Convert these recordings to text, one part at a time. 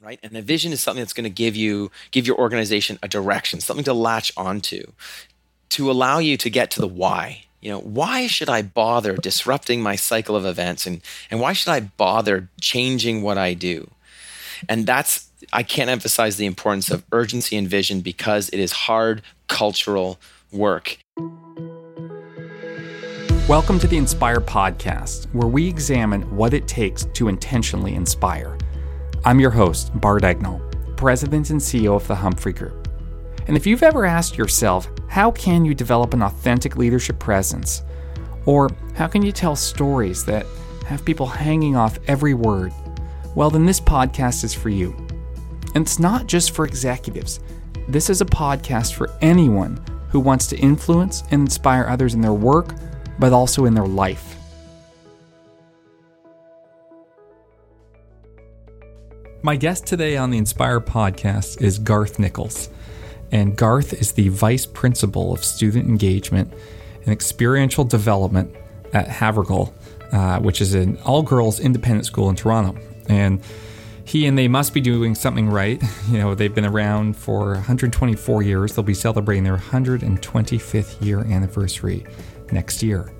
right? And a vision is something that's going to give you give your organization a direction, something to latch onto, to allow you to get to the why. You know, why should I bother disrupting my cycle of events and and why should I bother changing what I do? And that's I can't emphasize the importance of urgency and vision because it is hard cultural work. Welcome to the Inspire Podcast, where we examine what it takes to intentionally inspire. I'm your host, Bart Egnal, President and CEO of the Humphrey Group. And if you've ever asked yourself, how can you develop an authentic leadership presence? Or how can you tell stories that have people hanging off every word? Well, then this podcast is for you. And it's not just for executives, this is a podcast for anyone who wants to influence and inspire others in their work, but also in their life. My guest today on the Inspire podcast is Garth Nichols. And Garth is the Vice Principal of Student Engagement and Experiential Development at Havergal, uh, which is an all girls independent school in Toronto. And he and they must be doing something right. You know, they've been around for 124 years. They'll be celebrating their 125th year anniversary next year.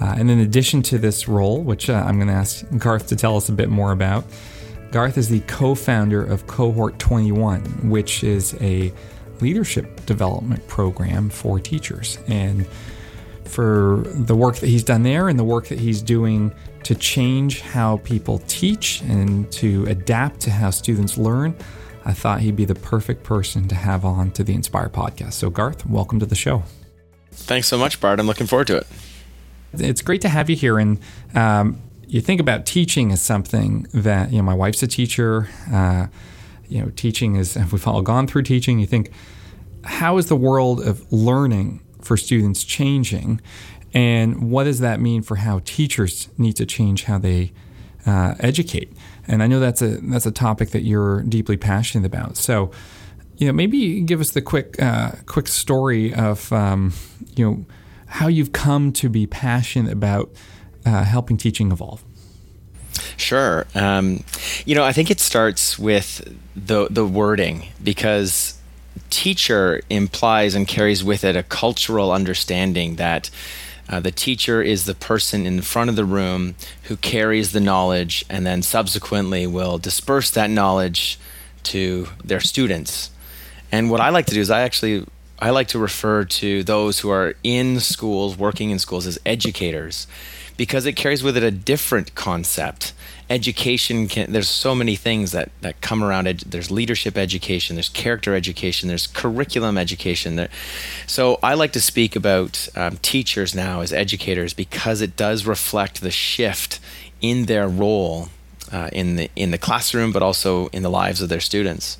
Uh, and in addition to this role, which uh, I'm going to ask Garth to tell us a bit more about, Garth is the co founder of Cohort 21, which is a leadership development program for teachers. And for the work that he's done there and the work that he's doing to change how people teach and to adapt to how students learn, I thought he'd be the perfect person to have on to the Inspire podcast. So, Garth, welcome to the show. Thanks so much, Bart. I'm looking forward to it. It's great to have you here. And um, you think about teaching as something that you know my wife's a teacher uh, you know teaching is we've all gone through teaching. You think how is the world of learning for students changing? And what does that mean for how teachers need to change how they uh, educate? And i know that's a that's a topic that you're deeply passionate about. So you know maybe give us the quick uh, quick story of um, you know how you've come to be passionate about uh, helping teaching evolve? Sure. Um, you know, I think it starts with the the wording because teacher implies and carries with it a cultural understanding that uh, the teacher is the person in front of the room who carries the knowledge and then subsequently will disperse that knowledge to their students. And what I like to do is I actually I like to refer to those who are in schools, working in schools as educators because it carries with it a different concept. Education can, there's so many things that, that come around it. There's leadership education, there's character education, there's curriculum education. There. So I like to speak about um, teachers now as educators because it does reflect the shift in their role uh, in the in the classroom, but also in the lives of their students.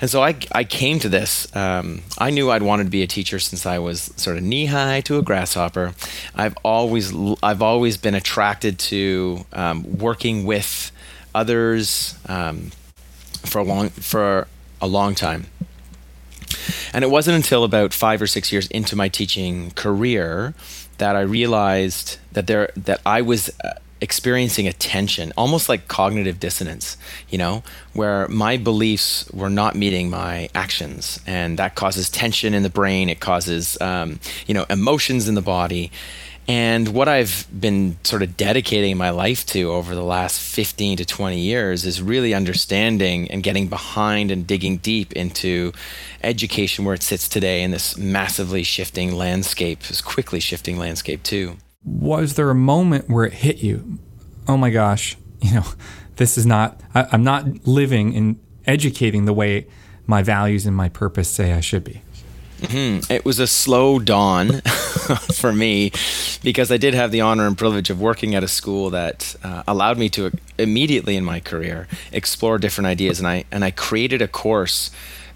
And so I, I came to this. Um, I knew I'd wanted to be a teacher since I was sort of knee high to a grasshopper. I've always I've always been attracted to um, working with others um, for a long for a long time. And it wasn't until about five or six years into my teaching career that I realized that there that I was uh, experiencing a tension, almost like cognitive dissonance, you know, where my beliefs were not meeting my actions. And that causes tension in the brain, it causes, um, you know, emotions in the body. And what I've been sort of dedicating my life to over the last 15 to 20 years is really understanding and getting behind and digging deep into education where it sits today in this massively shifting landscape, this quickly shifting landscape, too was there a moment where it hit you? Oh my gosh, you know, this is not, I, I'm not living and educating the way my values and my purpose say I should be. Mm-hmm. It was a slow dawn for me because I did have the honor and privilege of working at a school that uh, allowed me to immediately in my career explore different ideas, and I and I created a course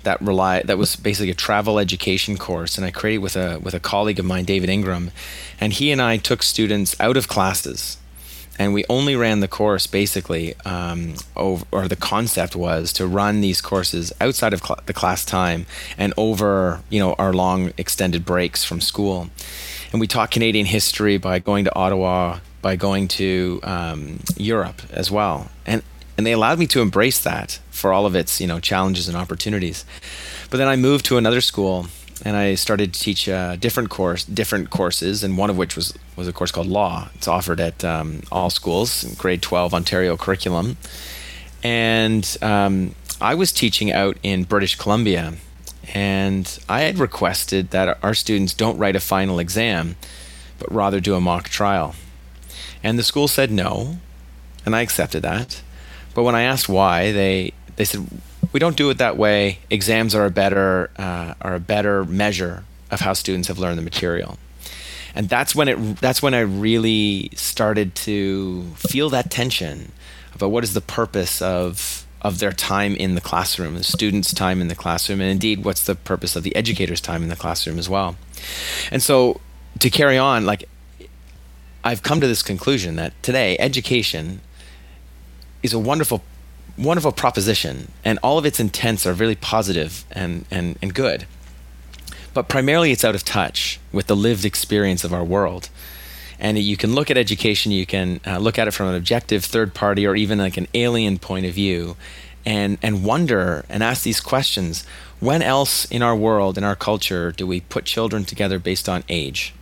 that rely that was basically a travel education course, and I created with a with a colleague of mine, David Ingram, and he and I took students out of classes, and we only ran the course basically, um, over, or the concept was to run these courses outside of cl- the class time and over you know our long extended breaks from school, and we taught Canadian history by going to Ottawa, by going to um, Europe as well, and and they allowed me to embrace that for all of its you know challenges and opportunities. But then I moved to another school and I started to teach uh, different course, different courses, and one of which was was a course called law. It's offered at um, all schools, grade twelve Ontario curriculum, and um, I was teaching out in British Columbia, and I had requested that our students don't write a final exam, but rather do a mock trial, and the school said no, and I accepted that, but when I asked why, they they said we don't do it that way. Exams are a better uh, are a better measure of how students have learned the material, and that's when it that's when I really started to feel that tension about what is the purpose of of their time in the classroom, the students' time in the classroom, and indeed what's the purpose of the educator's time in the classroom as well. And so to carry on, like I've come to this conclusion that today education is a wonderful wonderful proposition, and all of its intents are really positive and, and, and good. But primarily, it's out of touch with the lived experience of our world. And you can look at education, you can uh, look at it from an objective third party or even like an alien point of view, and, and wonder and ask these questions when else in our world, in our culture, do we put children together based on age?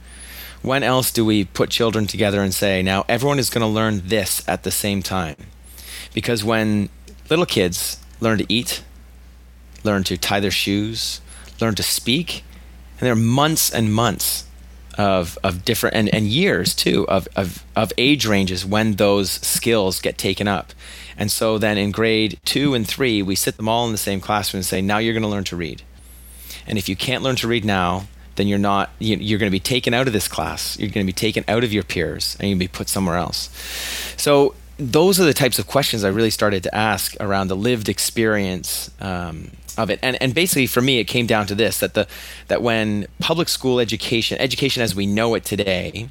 When else do we put children together and say, now everyone is going to learn this at the same time? Because when little kids learn to eat, learn to tie their shoes, learn to speak. And there are months and months of, of different, and, and years too, of, of, of age ranges when those skills get taken up. And so then in grade two and three, we sit them all in the same classroom and say, now you're going to learn to read. And if you can't learn to read now, then you're not you're going to be taken out of this class you're going to be taken out of your peers and to be put somewhere else so those are the types of questions I really started to ask around the lived experience um, of it. And, and basically, for me, it came down to this: that the that when public school education, education as we know it today,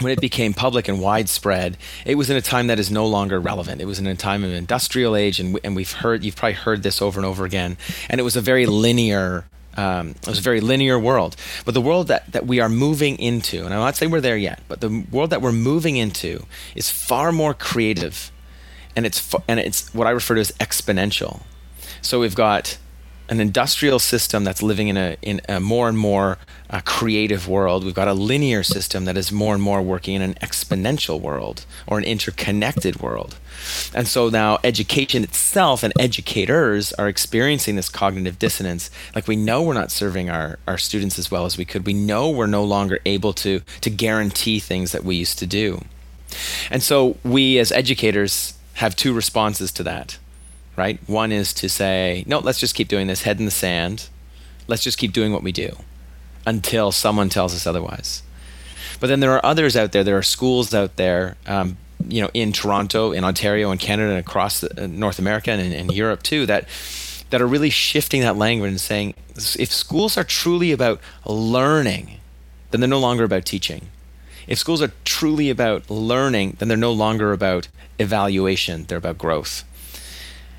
when it became public and widespread, it was in a time that is no longer relevant. It was in a time of industrial age, and, and we've heard, you've probably heard this over and over again. And it was a very linear um, it was a very linear world. But the world that, that we are moving into, and I'm not saying we're there yet, but the world that we're moving into is far more creative, and it's and it's what I refer to as exponential. So we've got an industrial system that's living in a in a more and more uh, creative world. We've got a linear system that is more and more working in an exponential world or an interconnected world. And so now education itself and educators are experiencing this cognitive dissonance. Like we know we're not serving our, our students as well as we could. We know we're no longer able to, to guarantee things that we used to do. And so we as educators have two responses to that, right? One is to say, no, let's just keep doing this, head in the sand. Let's just keep doing what we do until someone tells us otherwise. But then there are others out there, there are schools out there, um, you know in Toronto, in Ontario, in Canada, and across the, uh, North America and, and Europe too that that are really shifting that language and saying if schools are truly about learning, then they're no longer about teaching. If schools are truly about learning, then they're no longer about evaluation, they're about growth.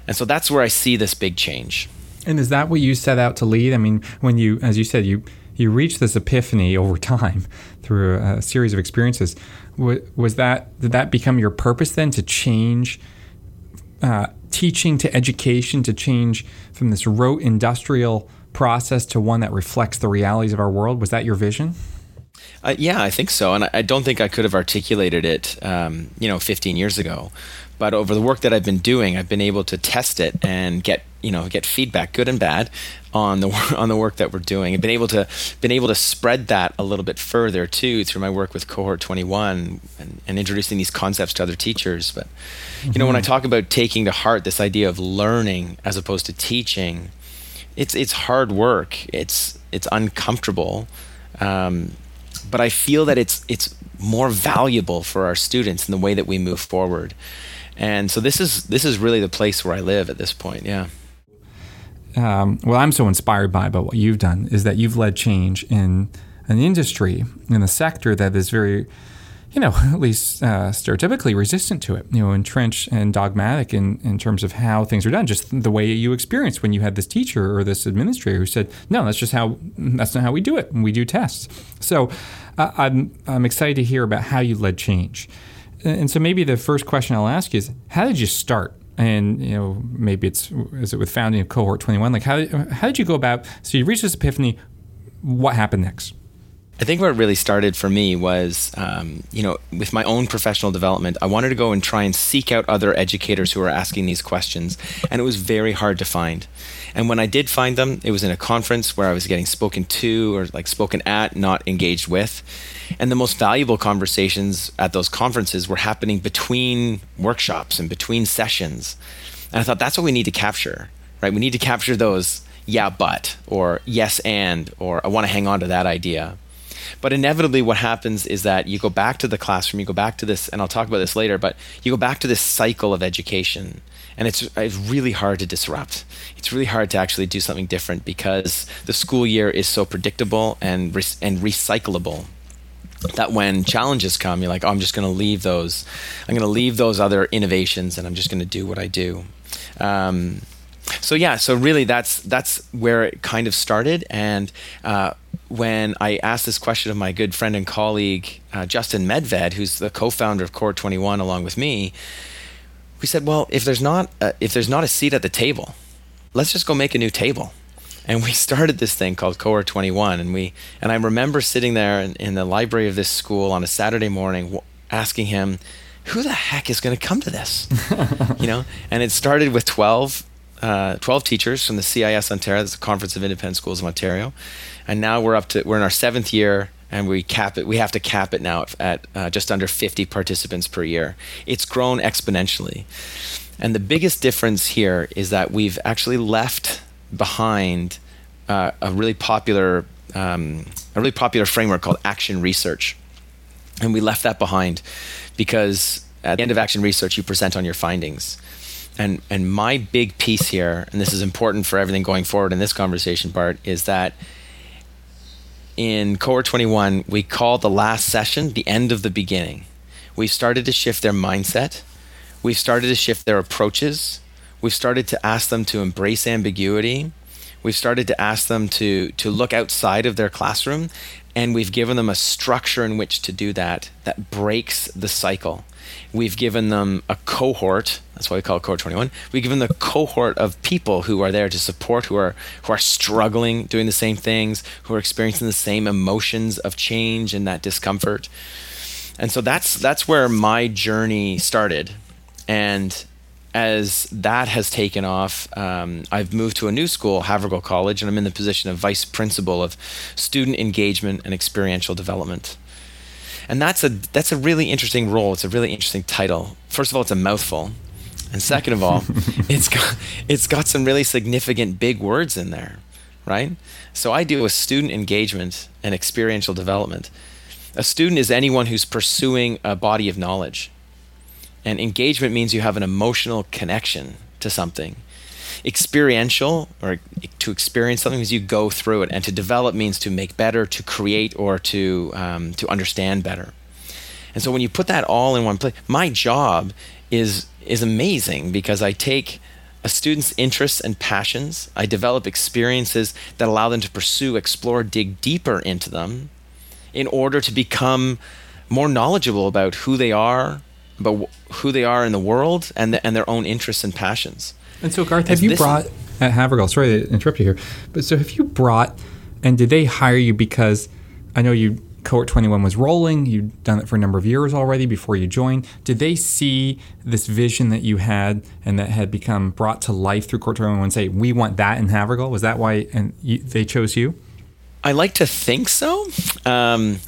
And so that's where I see this big change. And is that what you set out to lead? I mean, when you, as you said, you you reach this epiphany over time through a series of experiences was that did that become your purpose then to change uh, teaching to education to change from this rote industrial process to one that reflects the realities of our world was that your vision uh, yeah i think so and I, I, don't think i could have articulated it um, you know 15 years ago but over the work that I've been doing, I've been able to test it and get you know get feedback, good and bad, on the on the work that we're doing. I've been able to been able to spread that a little bit further too through my work with Cohort 21 and, and introducing these concepts to other teachers. But you mm-hmm. know, when I mm-hmm. talk about taking to heart this idea of learning as opposed to teaching, it's it's hard work. It's it's uncomfortable. Um, but I feel that it's it's more valuable for our students in the way that we move forward. And so this is this is really the place where I live at this point. Yeah. Um, well, I'm so inspired by by what you've done is that you've led change in an industry in a sector that is very, you know, at least uh, stereotypically resistant to it. You know, entrenched and dogmatic in in terms of how things are done. Just the way you experienced when you had this teacher or this administrator who said, "No, that's just how that's not how we do it. We do tests." So, uh, I'm I'm excited to hear about how you led change. And so maybe the first question I'll ask you is, how did you start? and you know maybe it's is it with founding of cohort 21 like how, how did you go about so you reached this epiphany what happened next I think what really started for me was, um, you know, with my own professional development, I wanted to go and try and seek out other educators who were asking these questions, and it was very hard to find. And when I did find them, it was in a conference where I was getting spoken to or like spoken at, not engaged with. And the most valuable conversations at those conferences were happening between workshops and between sessions. And I thought that's what we need to capture, right? We need to capture those yeah, but, or yes, and, or I want to hang on to that idea. But inevitably, what happens is that you go back to the classroom, you go back to this, and I'll talk about this later, but you go back to this cycle of education. And it's, it's really hard to disrupt. It's really hard to actually do something different because the school year is so predictable and, re- and recyclable that when challenges come, you're like, oh, I'm just going to leave those. I'm going to leave those other innovations and I'm just going to do what I do. Um, so yeah, so really that's that's where it kind of started. And uh, when I asked this question of my good friend and colleague uh, Justin Medved, who's the co-founder of Cohort 21 along with me, we said, well, if there's not a, if there's not a seat at the table, let's just go make a new table. And we started this thing called Cohort 21. and we and I remember sitting there in, in the library of this school on a Saturday morning, asking him, "Who the heck is going to come to this?" you know, and it started with 12 uh, 12 teachers from the CIS Ontario, that's the Conference of Independent Schools of Ontario, and now we're up to we're in our seventh year, and we cap it. We have to cap it now at uh, just under 50 participants per year. It's grown exponentially, and the biggest difference here is that we've actually left behind uh, a really popular um, a really popular framework called Action Research, and we left that behind because at the end of Action Research, you present on your findings and and my big piece here, and this is important for everything going forward in this conversation Bart, is that in cohort 21 we call the last session the end of the beginning. We've started to shift their mindset. We've started to shift their approaches. We've started to ask them to embrace ambiguity. We've started to ask them to to look outside of their classroom and we've given them a structure in which to do that that breaks the cycle We've given them a cohort. That's why we call it cohort 21. We've given them a cohort of people who are there to support, who are who are struggling, doing the same things, who are experiencing the same emotions of change and that discomfort. And so that's that's where my journey started. And as that has taken off, um, I've moved to a new school, Havergal College, and I'm in the position of vice principal of student engagement and experiential development and that's a that's a really interesting role. It's a really interesting title. First of all, it's a mouthful, and second of all, it's got it's got some really significant big words in there, right? So I deal with student engagement and experiential development. A student is anyone who's pursuing a body of knowledge, and engagement means you have an emotional connection to something experiential or to experience something means you go through it. And to develop means to make better to create or to um, to understand better. And so when you put that all in one place my job is is amazing because i take a student's interests and passions i develop experiences that allow them to pursue explore dig deeper into them in order to become more knowledgeable about who they are about who they are in the world and, the, and their own interests and passions and so, Garth, have you brought at Havergal? Sorry to interrupt you here, but so have you brought? And did they hire you because I know you cohort 21 was rolling you'd done it for a number of years already before you joined did they see this vision that you had and that had become brought to life through cohort 21 and say we want that in havergal was that why and you, they chose you i like to think so um,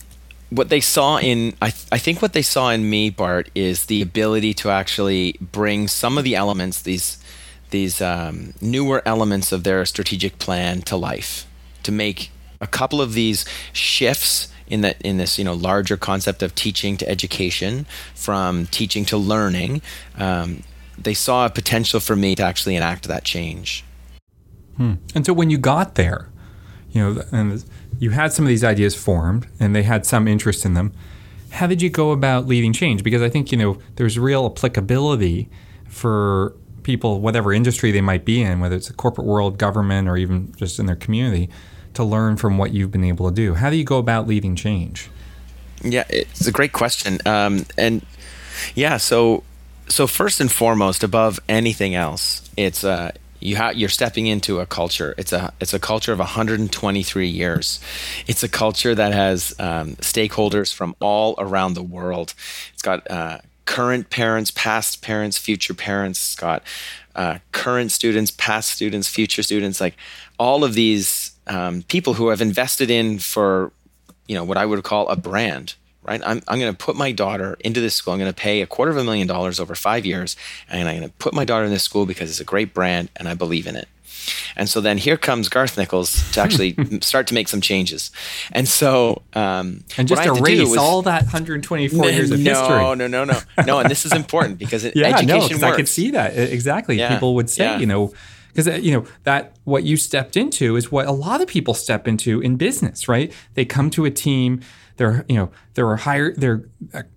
what they saw in I, th- I think what they saw in me bart is the ability to actually bring some of the elements these these um, newer elements of their strategic plan to life to make a couple of these shifts in that in this you know larger concept of teaching to education from teaching to learning um, they saw a potential for me to actually enact that change hmm. and so when you got there you know and you had some of these ideas formed and they had some interest in them how did you go about leading change because i think you know there's real applicability for people, whatever industry they might be in, whether it's the corporate world, government, or even just in their community, to learn from what you've been able to do? How do you go about leading change? Yeah, it's a great question. Um, and yeah, so so first and foremost, above anything else, it's uh, you ha- you're stepping into a culture. It's a it's a culture of 123 years. It's a culture that has um, stakeholders from all around the world. It's got uh, current parents, past parents, future parents. It's uh, current students, past students, future students. Like all of these um, people who have invested in for you know what I would call a brand right? I'm, I'm going to put my daughter into this school. I'm going to pay a quarter of a million dollars over five years, and I'm going to put my daughter in this school because it's a great brand and I believe in it. And so then here comes Garth Nichols to actually start to make some changes. And so, um, and just erase was, all that 124 years of no, history. No, no, no, no, no. And this is important because it, yeah, education no, I could see that exactly. Yeah, People would say, yeah. you know, because uh, you know that what you stepped into is what a lot of people step into in business, right? They come to a team they're you know they're hired they're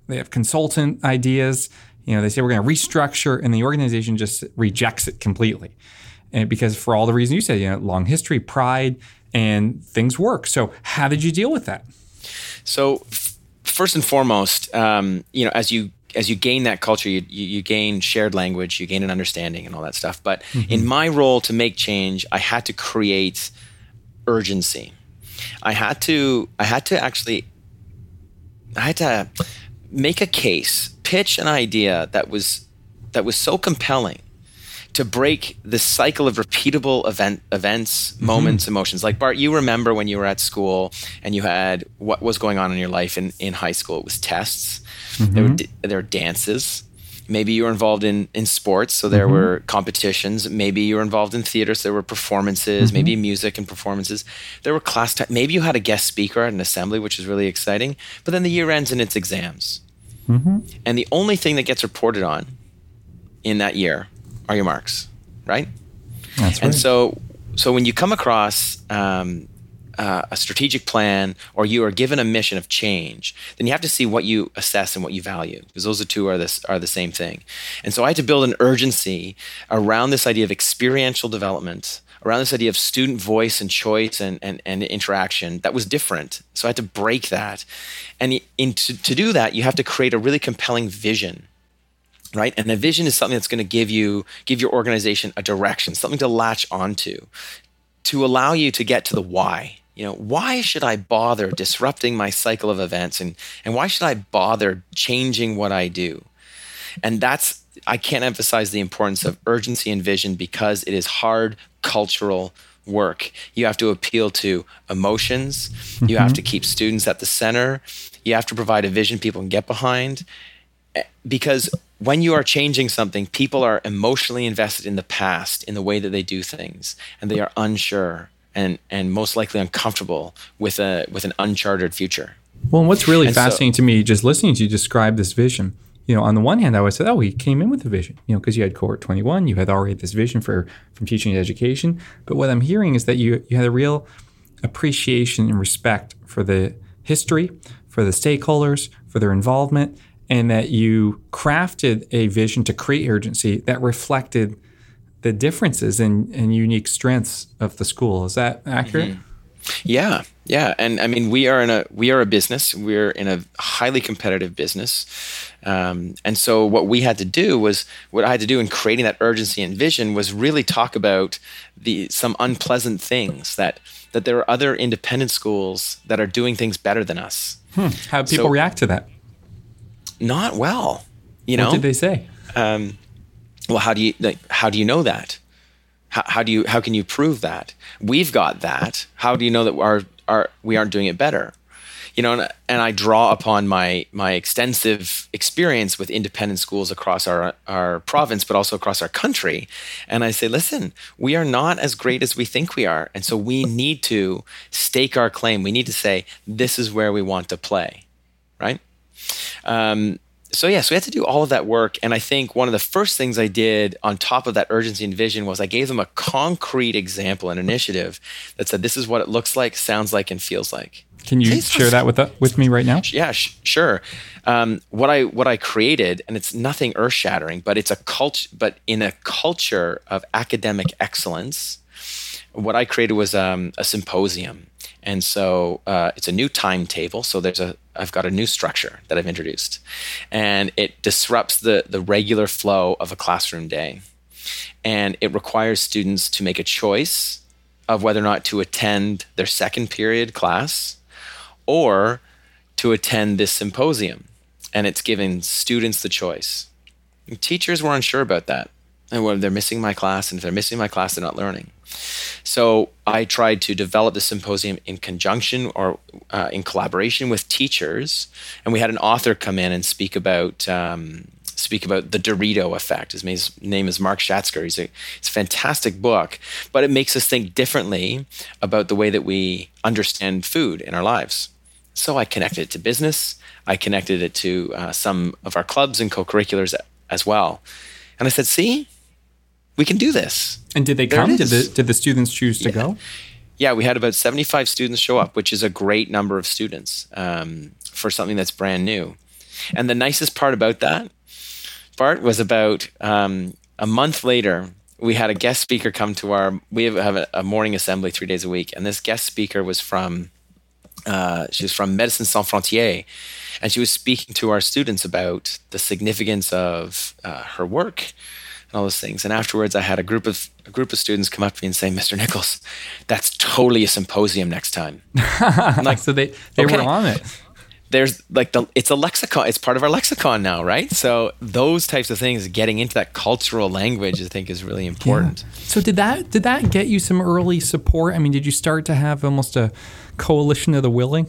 they have consultant ideas. You know they say we're going to restructure, and the organization just rejects it completely, and because for all the reasons you said, you know, long history, pride, and things work. So how did you deal with that? So first and foremost, um, you know, as you as you gain that culture, you, you, you, gain shared language, you gain an understanding, and all that stuff. But mm-hmm. in my role to make change, I had to create urgency. I had to I had to actually I had to make a case, pitch an idea that was that was so compelling to break the cycle of repeatable event events, mm-hmm. moments, emotions. Like Bart, you remember when you were at school and you had what was going on in your life in, in high school. It was tests. Mm-hmm. There were there were dances. Maybe you were involved in, in sports, so there mm-hmm. were competitions. Maybe you were involved in theater, so there were performances, mm-hmm. maybe music and performances. There were class time. Maybe you had a guest speaker at an assembly, which is really exciting. But then the year ends and it's exams. Mm-hmm. And the only thing that gets reported on in that year are your marks, right? That's right. And so, so when you come across um, uh, a strategic plan or you are given a mission of change, then you have to see what you assess and what you value because those are two are this are the same thing. And so I had to build an urgency around this idea of experiential development, around this idea of student voice and choice and, and, and interaction that was different. So I had to break that. And in, to, to do that, you have to create a really compelling vision right and a vision is something that's going to give you give your organization a direction something to latch onto to allow you to get to the why you know, why should I bother disrupting my cycle of events and, and why should I bother changing what I do? And that's, I can't emphasize the importance of urgency and vision because it is hard cultural work. You have to appeal to emotions, mm-hmm. you have to mm-hmm. keep students at the center, you have to provide a vision people can get behind. Eh, because when you are changing something, people are emotionally invested in the past, in the way that they do things, and they are unsure and and most likely uncomfortable with a with an uncharted future. Well, and what's really and fascinating so, to me, just listening to you describe this vision, you know, on the one hand, I would say, oh, he came in with a vision, you know, because you had cohort 21, you had already this vision for from teaching and education. But what I'm hearing is that you you had a real appreciation and respect for the history, for the stakeholders, for their involvement, and that you crafted a vision to create urgency that reflected the differences and, and unique strengths of the school. Is that accurate? Mm-hmm. Yeah, yeah, and I mean we are in a we are a business. We're in a highly competitive business, um, and so what we had to do was what I had to do in creating that urgency and vision was really talk about the some unpleasant things that that there are other independent schools that are doing things better than us. Hmm. How people so, react to that? Not well. You know, what did they say? Um, well how do you like how do you know that? How, how do you how can you prove that? We've got that. How do you know that our, our we aren't doing it better? You know and, and i draw upon my my extensive experience with independent schools across our our province but also across our country. And i say listen we are not as great as we think we are. And so we need to stake our claim. We need to say this is where we want to play right um, so yeah, so we had to do all of that work. And I think one of the first things I did on top of that urgency and vision was I gave them a concrete example, an initiative that said, this is what it looks like, sounds like, and feels like. Can you share that with the, with me right now? Yeah, sh- sure. Um, what I what I created, and it's nothing earth shattering, but it's a culture. But in a culture of academic excellence, what I created was um, a symposium, And so uh, it's a new timetable. So there's a I've got a new structure that I've introduced, and it disrupts the the regular flow of a classroom day, and it requires students to make a choice of whether or not to attend their second period class or to attend this symposium, and it's giving students the choice. And teachers were unsure about that, and whether they're missing my class, and if they're missing my class, they're not learning. So I tried to develop the symposium in conjunction or uh, in collaboration with teachers, and we had an author come in and speak about um, speak about the Dorito effect. His name is Mark Schatzker. He's a, it's a fantastic book, but it makes us think differently about the way that we understand food in our lives. So I connected it to business. I connected it to uh, some of our clubs and co-curriculars as well. And I said, see, we can do this. And did they there come? Did the, did the students choose to yeah. go? Yeah, we had about 75 students show up, which is a great number of students um, for something that's brand new. And the nicest part about that part was about um, a month later, we had a guest speaker come to our, we have, have a, a, morning assembly three days a week. And this guest speaker was from, uh, she was from Médecins Sans Frontières. And she was speaking to our students about the significance of uh, her work and all those things. And afterwards, I had a group of a group of students come up to me and say, "Mr. Nichols, that's totally a symposium next time." like, so they they okay. were on it. There's like the it's a lexicon. It's part of our lexicon now, right? So those types of things, getting into that cultural language, I think, is really important. Yeah. So did that did that get you some early support? I mean, did you start to have almost a coalition of the willing?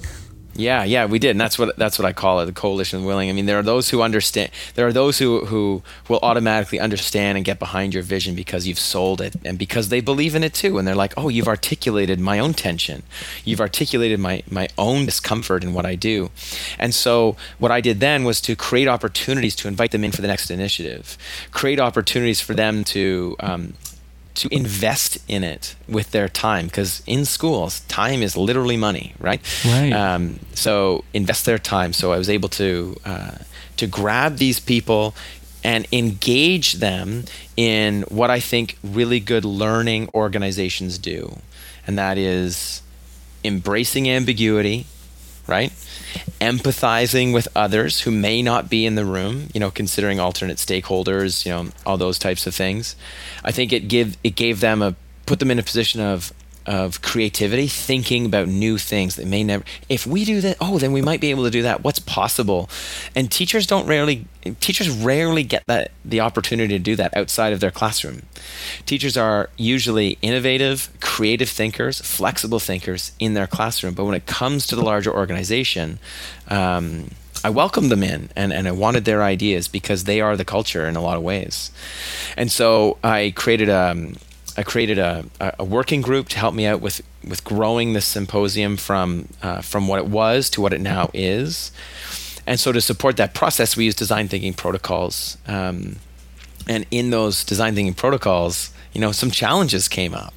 Yeah, yeah, we did, and that's what that's what I call it, the coalition of willing. I mean, there are those who understand. There are those who who will automatically understand and get behind your vision because you've sold it, and because they believe in it too. And they're like, "Oh, you've articulated my own tension, you've articulated my my own discomfort in what I do." And so, what I did then was to create opportunities to invite them in for the next initiative, create opportunities for them to um, to invest in it with their time because in schools time is literally money right? Right. Um, so invest their time. So i was able to uh, to grab these people and engage them in what i think really good learning organizations do and that is embracing ambiguity right empathizing with others who may not be in the room, you know, considering alternate stakeholders, you know, all those types of things. I think it give it gave them a put them in a position of of creativity, thinking about new things that may never. If we do that, oh, then we might be able to do that. What's possible? And teachers don't rarely, teachers rarely get that the opportunity to do that outside of their classroom. Teachers are usually innovative, creative thinkers, flexible thinkers in their classroom. But when it comes to the larger organization, um, I welcomed them in and, and I wanted their ideas because they are the culture in a lot of ways. And so I created a, um, I created a, a working group to help me out with, with growing the symposium from, uh, from what it was to what it now is. And so to support that process, we use design thinking protocols. Um, and in those design thinking protocols, you know, some challenges came up.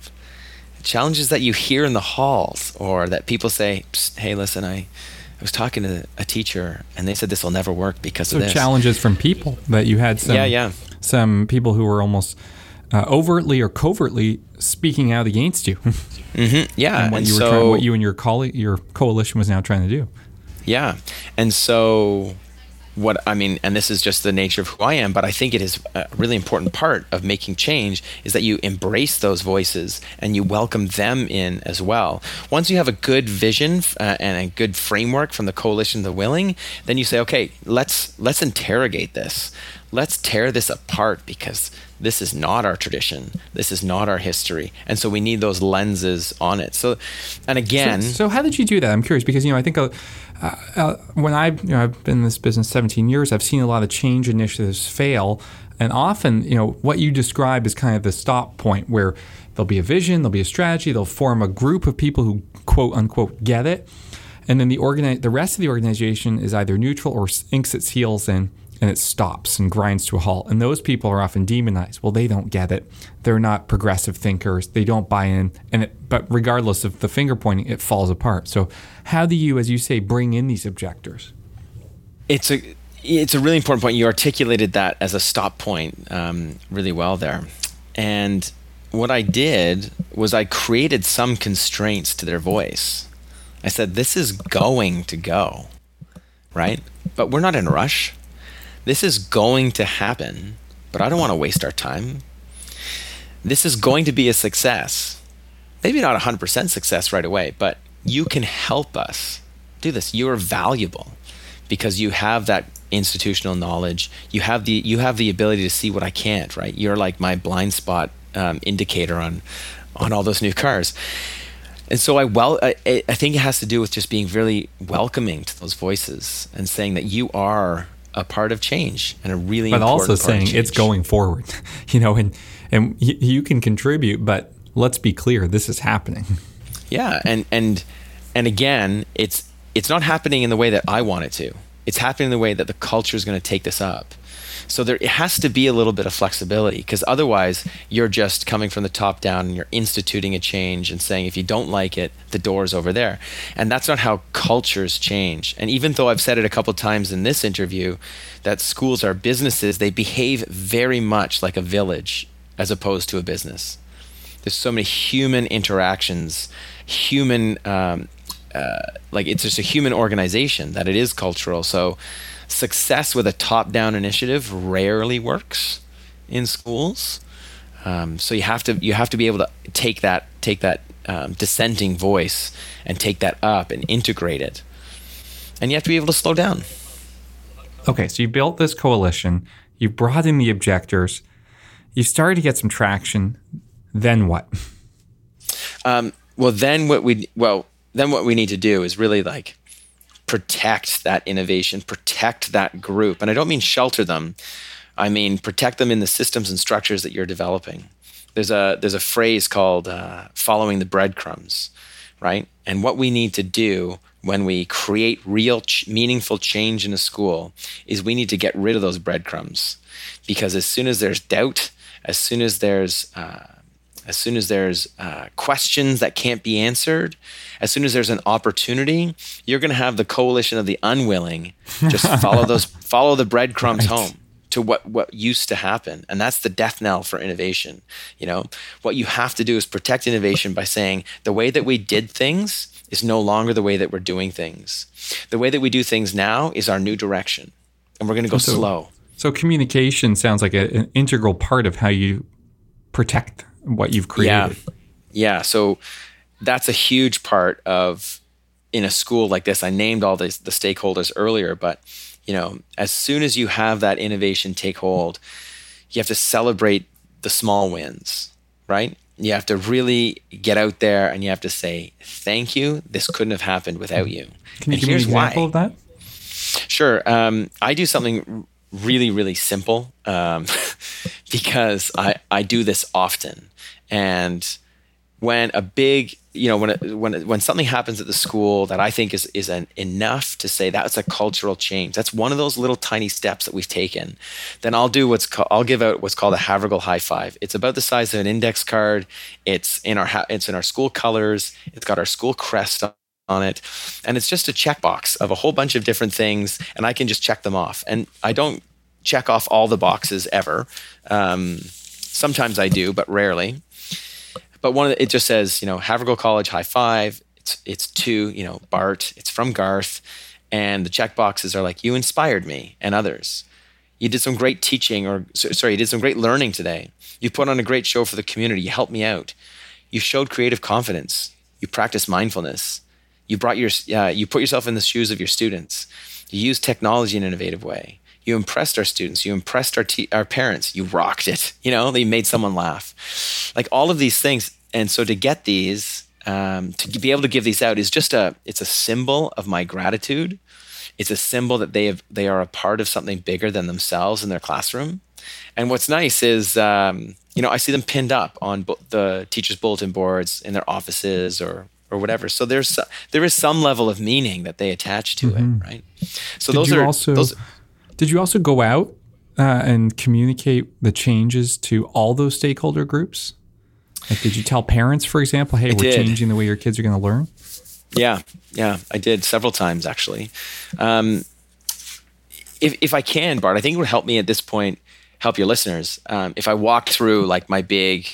Challenges that you hear in the halls or that people say, hey, listen, I, I was talking to a teacher and they said this will never work because so of this. challenges from people that you had some, yeah, yeah. some people who were almost – uh, overtly or covertly speaking out against you. mm-hmm. Yeah, and what and you were so, trying, what you and your coll- your coalition was now trying to do. Yeah, and so what I mean, and this is just the nature of who I am, but I think it is a really important part of making change is that you embrace those voices and you welcome them in as well. Once you have a good vision uh, and a good framework from the coalition of the willing, then you say, okay, let's let's interrogate this. Let's tear this apart because this is not our tradition. This is not our history. And so we need those lenses on it. So and again so, so how did you do that? I'm curious because you know i think uh, uh, when i you know i've been in this business 17 years i've seen a lot of change initiatives fail. And often you know what you describe is kind of the stop point where there'll be a vision there'll be a strategy they'll form a group of people who quote unquote get it. And then the organi- the rest of the organization is either neutral or inks its heels in and it stops and grinds to a halt. And those people are often demonized. Well, they don't get it. They're not progressive thinkers. They don't buy in. And it, but regardless of the finger pointing, it falls apart. So, how do you, as you say, bring in these objectors? It's a it's a really important point. You articulated that as a stop point um, really well there. And what I did was I created some constraints to their voice. I said, this is going to go, right? But we're not in a rush. This is going to happen, but I don't want to waste our time. This is going to be a success. Maybe not 100% success right away, but you can help us do this. You are valuable because you have that institutional knowledge. You have the you have the ability to see what I can't. Right? You're like my blind spot um, indicator on on all those new cars. And so I well I, I think it has to do with just being really welcoming to those voices and saying that you are a part of change and a really but also saying it's going forward you know and and you can contribute but let's be clear this is happening. Yeah and and and again it's it's not happening in the way that i want it to. It's happening in the way that the culture is going to take this up so there has to be a little bit of flexibility because otherwise you're just coming from the top down and you're instituting a change and saying if you don't like it, the door's over there. And that's not how cultures change. And even though I've said it a couple times in this interview that schools are businesses, they behave very much like a village as opposed to a business. There's so many human interactions, human um, uh, like it's just a human organization that it is cultural. So success with a top-down initiative rarely works in schools. Um, so you have to you have to be able to take that take that um, dissenting voice and take that up and integrate it, and you have to be able to slow down. Okay, so you built this coalition, you brought in the objectors, you started to get some traction. Then what? Um, well, then what we well then what we need to do is really like protect that innovation, protect that group. And I don't mean shelter them. I mean protect them in the systems and structures that you're developing. There's a there's a phrase called uh, following the breadcrumbs, right? And what we need to do when we create real ch- meaningful change in a school is we need to get rid of those breadcrumbs because as soon as there's doubt, as soon as there's uh, as soon as there's uh, questions that can't be answered, as soon as there's an opportunity, you're going to have the coalition of the unwilling just follow those, follow the breadcrumbs right. home to what what used to happen, and that's the death knell for innovation. You know, what you have to do is protect innovation by saying the way that we did things is no longer the way that we're doing things. The way that we do things now is our new direction, and we're going to go so, slow. So communication sounds like a, an integral part of how you protect what you've created. Yeah. Yeah. So that's a huge part of in a school like this. I named all the the stakeholders earlier, but you know, as soon as you have that innovation take hold, you have to celebrate the small wins, right? You have to really get out there and you have to say, "Thank you. This couldn't have happened without you." Can you and give me an example why. of that? Sure. Um, I do something really, really simple um, because I, I do this often. And when a big, you know, when when when something happens at the school that I think is is an, enough to say that's a cultural change. That's one of those little tiny steps that we've taken. Then I'll do what's I'll give out what's called a Havergal high five. It's about the size of an index card. It's in our it's in our school colors. It's got our school crest on it. And it's just a checkbox of a whole bunch of different things, and I can just check them off. And I don't check off all the boxes ever. Um, sometimes I do, but rarely. But one of the, it just says, you know, Havergal College high five. It's it's to you know Bart. It's from Garth, and the check boxes are like you inspired me and others. You did some great teaching, or sorry, you did some great learning today. You put on a great show for the community. You helped me out. You showed creative confidence. You practiced mindfulness. You brought your uh, you put yourself in the shoes of your students. You used technology in an innovative way. You impressed our students. You impressed our te- our parents. You rocked it. You know, they made someone laugh. Like all of these things. And so to get these, um, to be able to give these out is just a it's a symbol of my gratitude. It's a symbol that they have they are a part of something bigger than themselves in their classroom. And what's nice is um, you know I see them pinned up on the teachers' bulletin boards in their offices or or whatever. So there's there is some level of meaning that they attach to mm-hmm. it, right? So Did those are also, those, did you also go out uh, and communicate the changes to all those stakeholder groups? Like, did you tell parents, for example, hey, I we're did. changing the way your kids are going to learn? Yeah, yeah, I did several times actually. Um, if if I can, Bart, I think it would help me at this point help your listeners um, if I walk through like my big,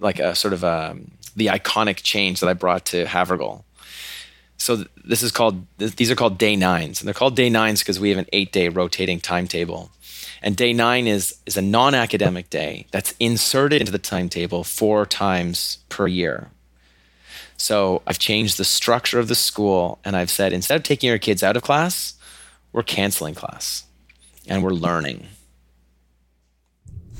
like a sort of um, the iconic change that I brought to Havergal. So this is called these are called day nines, and they're called day nines because we have an eight day rotating timetable. And day nine is is a non academic day that's inserted into the timetable four times per year. So I've changed the structure of the school, and I've said instead of taking your kids out of class, we're canceling class, and we're learning.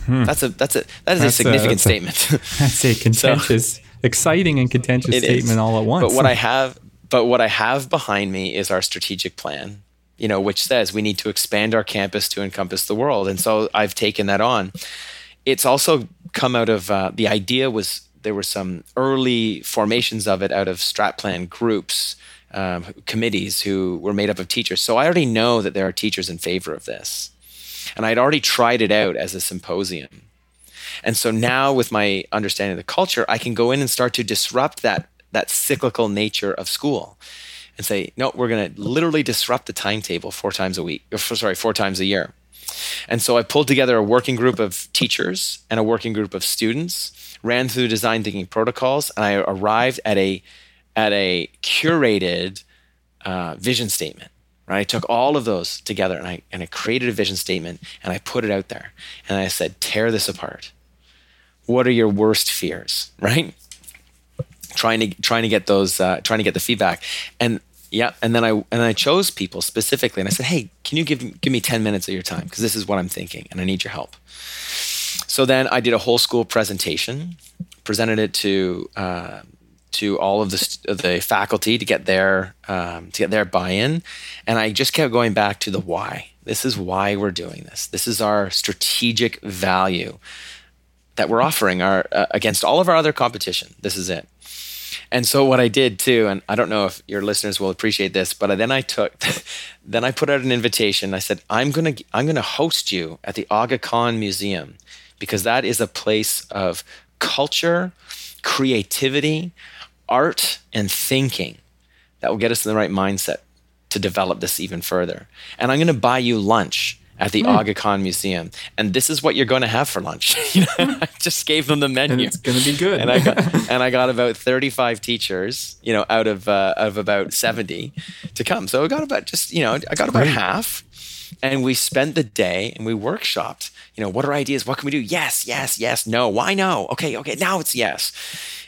Hmm. That's a that's a that is that's a significant a, statement. A, that's a contentious, so, exciting and contentious statement is. all at once. But what I have, but what I have behind me is our strategic plan. You know, which says we need to expand our campus to encompass the world, and so I've taken that on. It's also come out of uh, the idea was there were some early formations of it out of strat plan groups um, committees who were made up of teachers so i already know that there are teachers in favor of this and I'd already tried it out as a symposium. And so now, with my understanding of the culture, I can go in and start to disrupt that, that cyclical nature of school and say, no, we're going to literally disrupt the timetable four times a week, or sorry, four times a year. And so I pulled together a working group of teachers and a working group of students, ran through design thinking protocols, and I arrived at a at a curated uh, vision statement right? I took all of those together and I and I created a vision statement and I put it out there and I said, tear this apart. What are your worst fears, right? Trying to trying to get those uh, trying to get the feedback and yeah and then I and I chose people specifically and I said, hey, can you give give me ten minutes of your time because this is what I'm thinking and I need your help. So then I did a whole school presentation, presented it to. Uh, to all of the, the faculty to get their um, to get their buy-in, and I just kept going back to the why. This is why we're doing this. This is our strategic value that we're offering our uh, against all of our other competition. This is it. And so what I did too, and I don't know if your listeners will appreciate this, but then I took, then I put out an invitation. I said, I'm gonna I'm gonna host you at the Aga Khan Museum because that is a place of culture, creativity, art and thinking that will get us in the right mindset to develop this even further. And I'm going to buy you lunch at the mm. Aga Khan Museum, and this is what you're going to have for lunch. you know, I just gave them the menu. And it's going to be good. and I got and I got about 35 teachers, you know, out of uh, of about 70 to come. So I got about just you know I got about half, and we spent the day and we workshopped. You know, what are ideas? What can we do? Yes, yes, yes. No. Why no? Okay, okay. Now it's yes.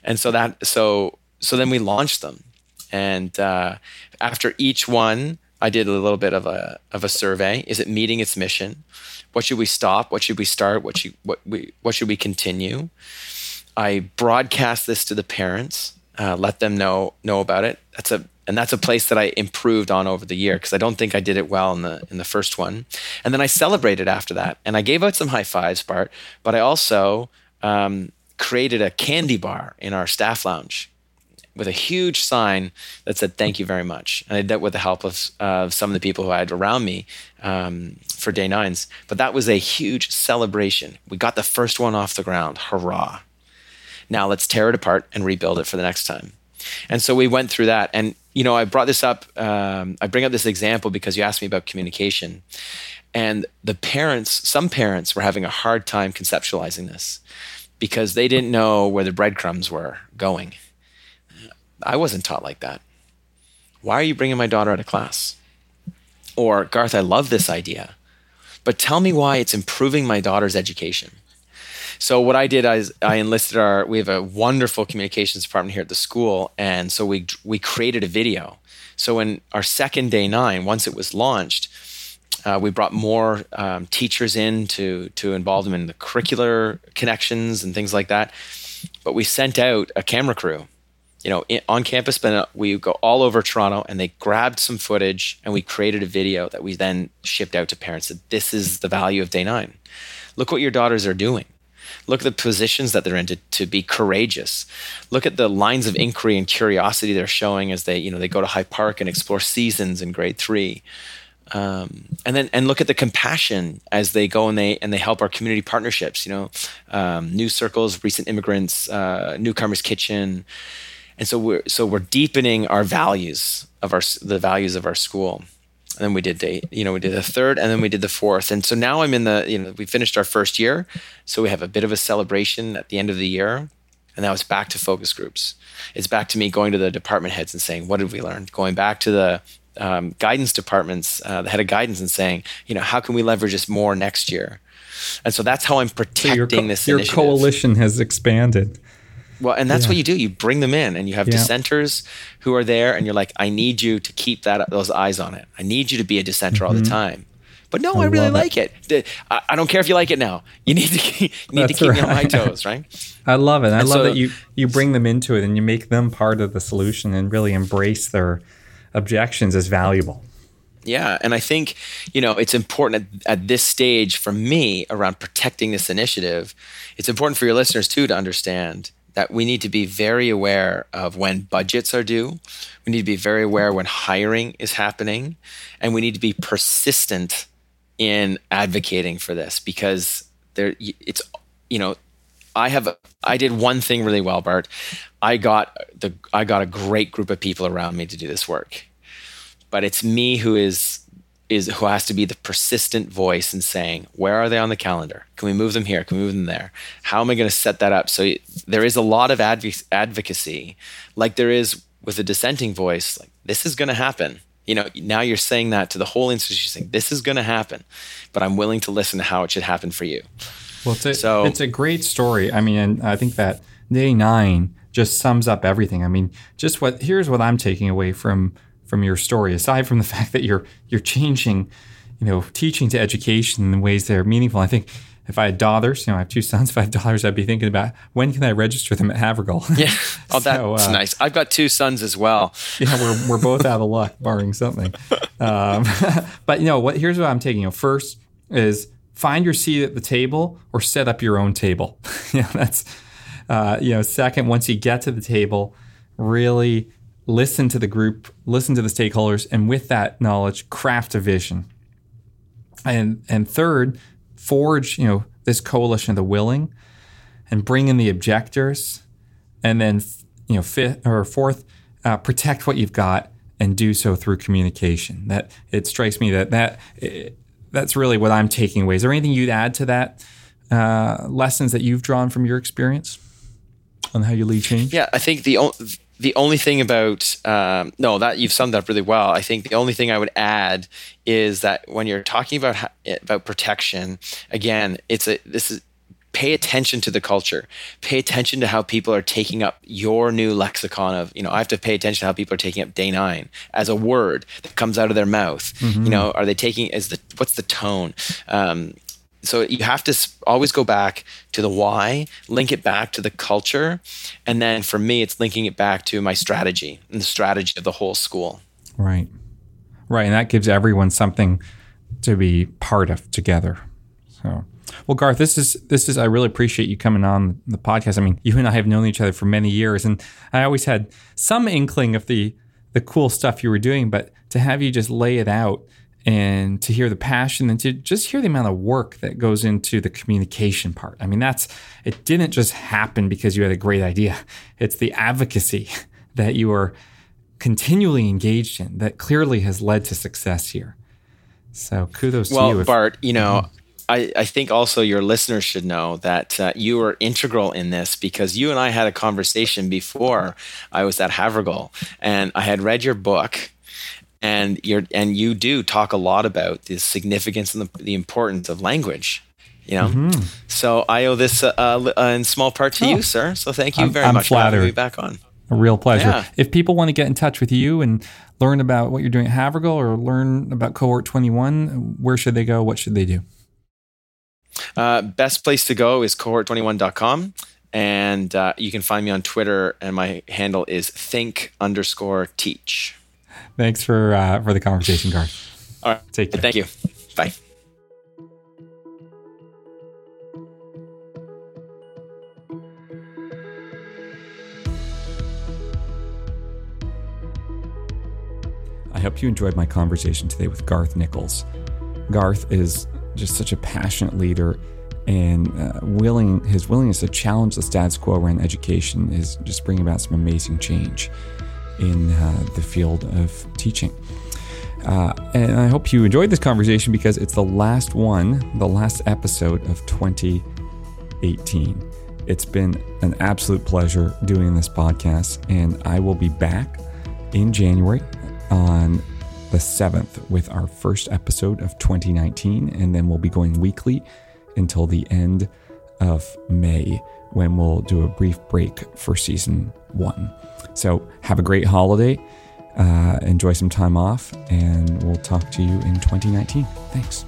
And so that so so then we launched them, and uh, after each one, I did a little bit of a of a survey. Is it meeting its mission? What should we stop? What should we start? What should what we what should we continue? I broadcast this to the parents, uh, let them know know about it. That's a and that's a place that I improved on over the year because I don't think I did it well in the in the first one. And then I celebrated after that, and I gave out some high fives, Bart. But I also um, created a candy bar in our staff lounge with a huge sign that said "Thank you very much." And I did that with the help of uh, some of the people who I had around me um, for day nines. But that was a huge celebration. We got the first one off the ground. Hurrah! Now let's tear it apart and rebuild it for the next time. And so we went through that. And you know, I brought this up. Um, I bring up this example because you asked me about communication. And the parents, some parents were having a hard time conceptualizing this because they didn't know where the breadcrumbs were going I wasn't taught like that. Why are you bringing my daughter out of class? Or, Garth, I love this idea, but tell me why it's improving my daughter's education. So what I did is I enlisted our we have a wonderful communications department here at the school and so we we created a video. So in our second day 9 once it was launched uh, we brought more um, teachers in to to involve them in the curricular connections and things like that. But we sent out a camera crew you know, in, on campus, but uh, we go all over Toronto and they grabbed some footage and we created a video that we then shipped out to parents that this is the value of day nine. Look what your daughters are doing. Look at the positions that they're in to, to be courageous. Look at the lines of inquiry and curiosity they're showing as they, you know, they go to High Park and explore seasons in grade three. Um, and then and look at the compassion as they go and they and they help our community partnerships. You know, um, new circles, recent immigrants, uh, newcomers kitchen and so we're so we're deepening our values of our the values of our school and then we did day you know we did the third and then we did the fourth and so now i'm in the you know we finished our first year so we have a bit of a celebration at the end of the year And now it's back to focus groups. It's back to me going to the department heads and saying, what did we learn? Going back to the um, guidance departments, uh, the head of guidance, and saying, you know, how can we leverage this more next year? And so that's how I'm protecting so your co- this your initiative. coalition has expanded. Well, and that's yeah. what you do. You bring them in, and you have yeah. dissenters who are there, and you're like, I need you to keep that those eyes on it. I need you to be a dissenter mm-hmm. all the mm-hmm. time. But no, I, I really like it. it. I, don't care if you like it now. You need to keep, you need to keep right. me on my toes, right? I love it. I and love so, that you you bring them into it and you make them part of the solution and really embrace their objections as valuable. Yeah, and I think you know it's important at, at, this stage for me around protecting this initiative. It's important for your listeners too to understand that we need to be very aware of when budgets are due. We need to be very aware when hiring is happening, and we need to be persistent in advocating for this because there it's you know I have I did one thing really well, Bart. I got the I got a great group of people around me to do this work. But it's me who is is who has to be the persistent voice and saying, where are they on the calendar? Can we move them here? Can we move them there? How am I going to set that up? So there is a lot of adv- advocacy, like there is with a dissenting voice. Like this is going to happen you know now you're saying that to the whole institution saying this is going to happen but i'm willing to listen to how it should happen for you well it's a, so, it's a great story i mean and i think that day nine just sums up everything i mean just what here's what i'm taking away from from your story aside from the fact that you're you're changing you know teaching to education in ways that are meaningful i think if I had daughters, you know, I have two sons. If I had daughters, I'd be thinking about when can I register them at Havergal? Yeah, oh, that's so, uh, nice. I've got two sons as well. yeah, we're we're both out of luck, barring something. Um, but you know what? Here's what I'm taking. You know, first is find your seat at the table or set up your own table. know, that's uh, you know. Second, once you get to the table, really listen to the group, listen to the stakeholders, and with that knowledge, craft a vision. And and third, forge, you know, this coalition of the willing and bring in the objectors. And then, you know, fifth or fourth, uh, protect what you've got and do so through communication. That it strikes me that that it, that's really what I'm taking away. Is there anything you'd add to that? Uh, lessons that you've drawn from your experience on how you lead change? Yeah, I think the the only thing about um, no that you've summed up really well. I think the only thing i would add is that when you're talking about about protection again it's a this is pay attention to the culture. Pay attention to how people are taking up your new lexicon of you know i have to pay attention to how people are taking up day nine as a word that comes out of their mouth. Mm-hmm. you know are they taking is the what's the tone? Um, so you have to always go back to the why, link it back to the culture, and then for me, it's linking it back to my strategy and the strategy of the whole school. Right, right, and that gives everyone something to be part of together. So, well, Garth, this is this is I really appreciate you coming on the podcast. I mean, you and I have known each other for many years, and I always had some inkling of the the cool stuff you were doing, but to have you just lay it out and to hear the passion and to just hear the amount of work that goes into the communication part. I mean, that's it didn't just happen because you had a great idea. It's the advocacy that you are continually engaged in that clearly has led to success here. So kudos well, to you. Well, Bart, you know, mm-hmm. I, I, think also your listeners should know that uh, you were integral in this because you and I had a conversation before I was at Havergal and I had read your book and you're and you do talk a lot about the significance and the, the importance of language you know mm-hmm. so i owe this uh, uh, in small part to oh. you sir so thank you I'm, very I'm much flattered. for having me back on a real pleasure yeah. if people want to get in touch with you and learn about what you're doing at havergal or learn about cohort 21 where should they go what should they do uh, best place to go is cohort21.com and uh, you can find me on twitter and my handle is think underscore teach Thanks for uh, for the conversation, Garth. All right. Take care. Thank you. Bye. I hope you enjoyed my conversation today with Garth Nichols. Garth is just such a passionate leader and uh, willing his willingness to challenge the status quo around education is just bringing about some amazing change in uh, the field of teaching. Uh, and I hope you enjoyed this conversation because it's the last one, the last episode of 2018. It's been an absolute pleasure doing this podcast, and I will be back in January on the 7th with our first episode of 2019, and then we'll be going weekly until the end of May when we'll do a brief break for season one. So, have a great holiday, uh, enjoy some time off, and we'll talk to you in 2019. Thanks.